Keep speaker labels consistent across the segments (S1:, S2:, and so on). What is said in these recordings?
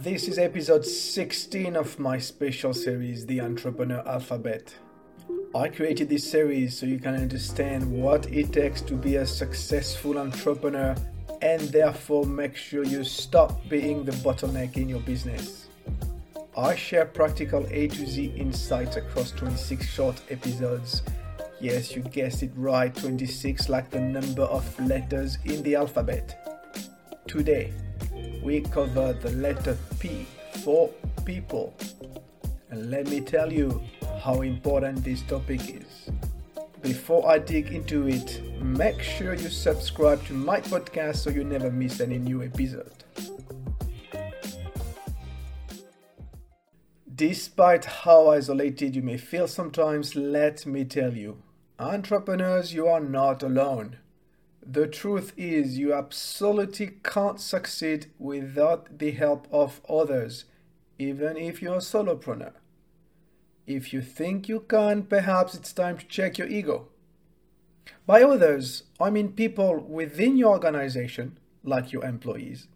S1: This is episode 16 of my special series, The Entrepreneur Alphabet. I created this series so you can understand what it takes to be a successful entrepreneur and therefore make sure you stop being the bottleneck in your business. I share practical A to Z insights across 26 short episodes. Yes, you guessed it right, 26 like the number of letters in the alphabet. Today, we cover the letter P for people. And let me tell you how important this topic is. Before I dig into it, make sure you subscribe to my podcast so you never miss any new episode. Despite how isolated you may feel sometimes, let me tell you, entrepreneurs, you are not alone. The truth is, you absolutely can't succeed without the help of others, even if you're a solopreneur. If you think you can, perhaps it's time to check your ego. By others, I mean people within your organization, like your employees,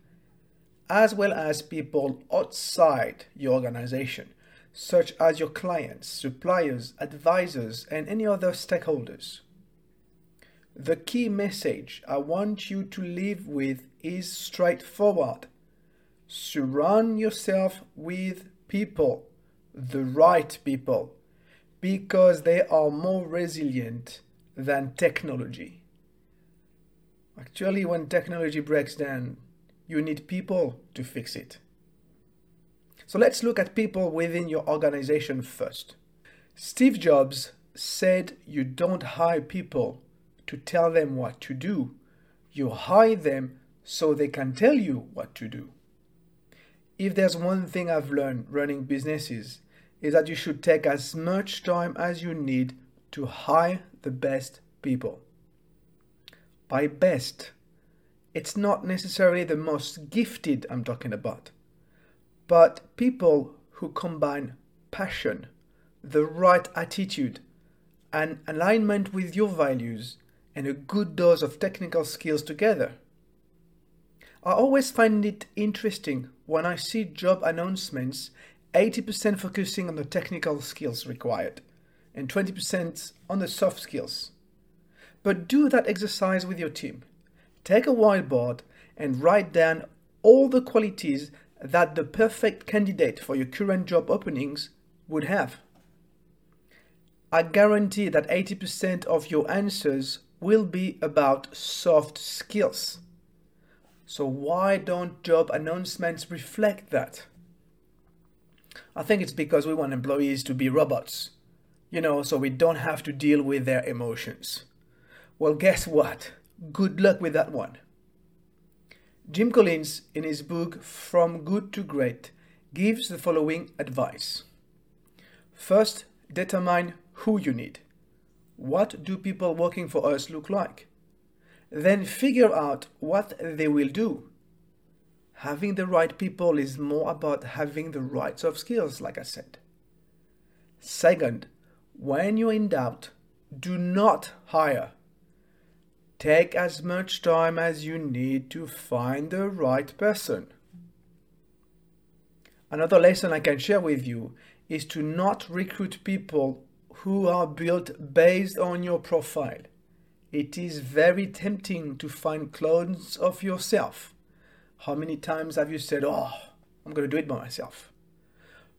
S1: as well as people outside your organization, such as your clients, suppliers, advisors, and any other stakeholders. The key message I want you to live with is straightforward. Surround yourself with people, the right people, because they are more resilient than technology. Actually, when technology breaks down, you need people to fix it. So let's look at people within your organization first. Steve Jobs said you don't hire people to tell them what to do. You hire them so they can tell you what to do. If there's one thing I've learned running businesses, is that you should take as much time as you need to hire the best people. By best, it's not necessarily the most gifted I'm talking about, but people who combine passion, the right attitude, and alignment with your values and a good dose of technical skills together. I always find it interesting when I see job announcements 80% focusing on the technical skills required and 20% on the soft skills. But do that exercise with your team. Take a whiteboard and write down all the qualities that the perfect candidate for your current job openings would have. I guarantee that 80% of your answers will be about soft skills. So, why don't job announcements reflect that? I think it's because we want employees to be robots, you know, so we don't have to deal with their emotions. Well, guess what? Good luck with that one. Jim Collins, in his book From Good to Great, gives the following advice First, determine who you need. What do people working for us look like? Then figure out what they will do. Having the right people is more about having the right soft skills, like I said. Second, when you're in doubt, do not hire. Take as much time as you need to find the right person. Another lesson I can share with you is to not recruit people who are built based on your profile. It is very tempting to find clones of yourself. How many times have you said, Oh, I'm going to do it by myself?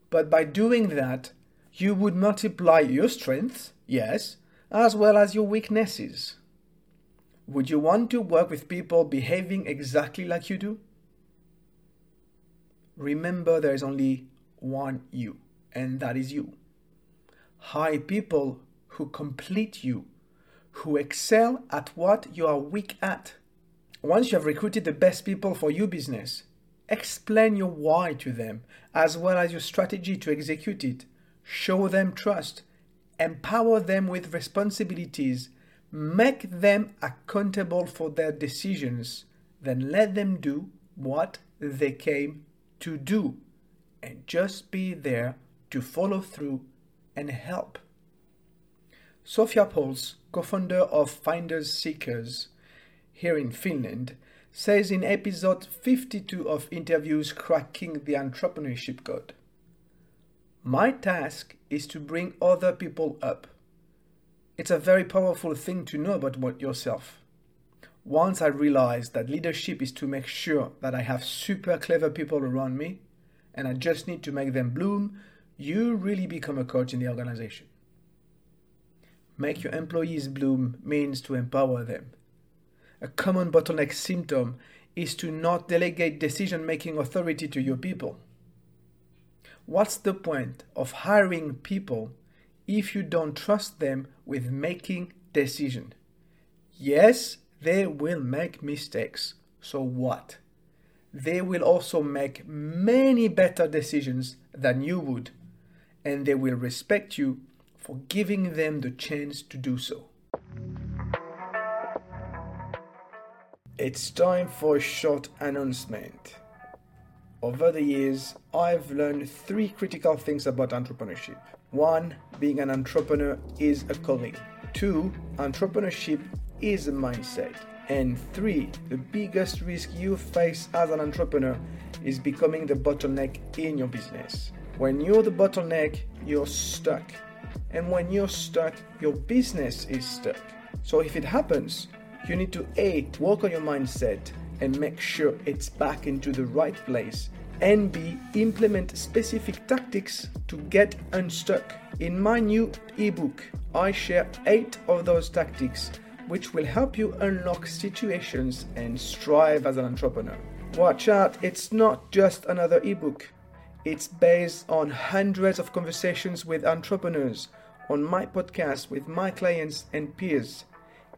S1: But by doing that, you would multiply your strengths, yes, as well as your weaknesses. Would you want to work with people behaving exactly like you do? Remember, there is only one you, and that is you hire people who complete you, who excel at what you are weak at. Once you have recruited the best people for your business, explain your why to them as well as your strategy to execute it. Show them trust, empower them with responsibilities, make them accountable for their decisions, then let them do what they came to do and just be there to follow through and help. Sofia Pauls, co founder of Finders Seekers here in Finland, says in episode 52 of Interviews Cracking the Entrepreneurship Code. My task is to bring other people up. It's a very powerful thing to know about yourself. Once I realized that leadership is to make sure that I have super clever people around me and I just need to make them bloom, you really become a coach in the organization. Make your employees bloom means to empower them. A common bottleneck symptom is to not delegate decision making authority to your people. What's the point of hiring people if you don't trust them with making decision? Yes, they will make mistakes. So what? They will also make many better decisions than you would, and they will respect you for giving them the chance to do so. It's time for a short announcement. Over the years, I've learned three critical things about entrepreneurship. One, being an entrepreneur is a calling. Two, entrepreneurship is a mindset. And three, the biggest risk you face as an entrepreneur is becoming the bottleneck in your business. When you're the bottleneck, you're stuck. And when you're stuck, your business is stuck. So if it happens, you need to A, work on your mindset and make sure it's back into the right place. And B, implement specific tactics to get unstuck. In my new ebook, I share eight of those tactics which will help you unlock situations and strive as an entrepreneur. Watch out, it's not just another ebook. It's based on hundreds of conversations with entrepreneurs on my podcast with my clients and peers.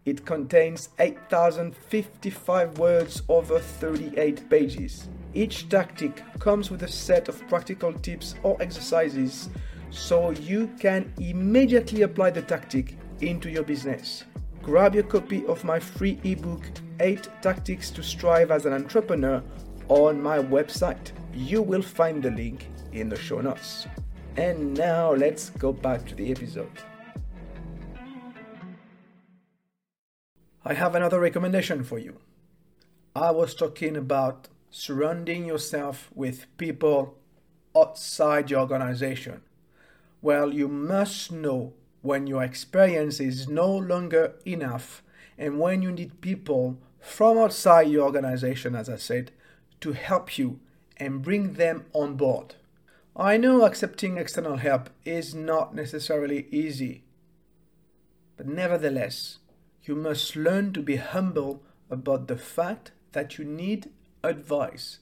S1: It contains 8,055 words over 38 pages. Each tactic comes with a set of practical tips or exercises so you can immediately apply the tactic into your business. Grab your copy of my free ebook, 8 Tactics to Strive as an Entrepreneur, on my website. You will find the link in the show notes. And now let's go back to the episode. I have another recommendation for you. I was talking about surrounding yourself with people outside your organization. Well, you must know when your experience is no longer enough and when you need people from outside your organization, as I said, to help you and bring them on board. I know accepting external help is not necessarily easy, but nevertheless, you must learn to be humble about the fact that you need advice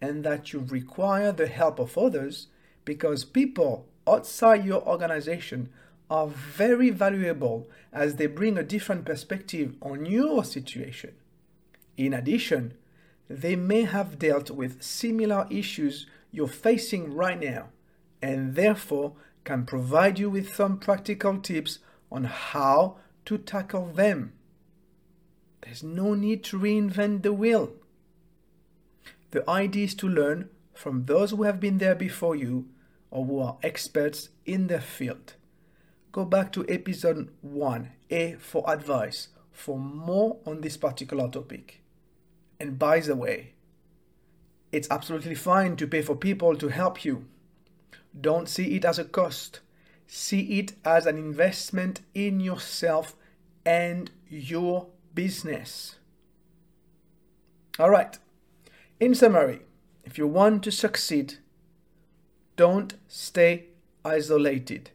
S1: and that you require the help of others because people outside your organization are very valuable as they bring a different perspective on your situation. In addition, they may have dealt with similar issues you're facing right now and therefore can provide you with some practical tips on how to tackle them. There's no need to reinvent the wheel. The idea is to learn from those who have been there before you or who are experts in their field. Go back to episode 1, A for advice, for more on this particular topic. And by the way, it's absolutely fine to pay for people to help you. Don't see it as a cost. See it as an investment in yourself and your business. All right. In summary, if you want to succeed, don't stay isolated.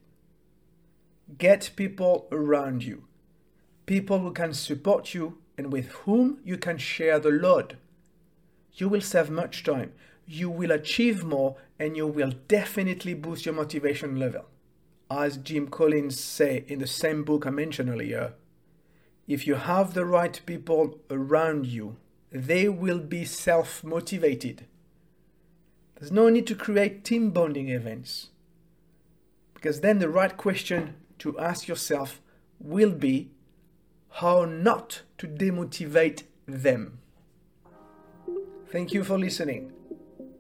S1: Get people around you, people who can support you and with whom you can share the load. You will save much time, you will achieve more, and you will definitely boost your motivation level. As Jim Collins say in the same book I mentioned earlier, if you have the right people around you, they will be self motivated. There's no need to create team bonding events. Because then the right question to ask yourself will be how not to demotivate them. Thank you for listening.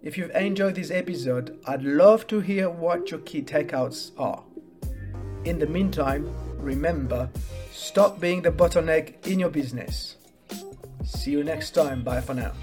S1: If you've enjoyed this episode, I'd love to hear what your key takeouts are. In the meantime, remember stop being the bottleneck in your business. See you next time. Bye for now.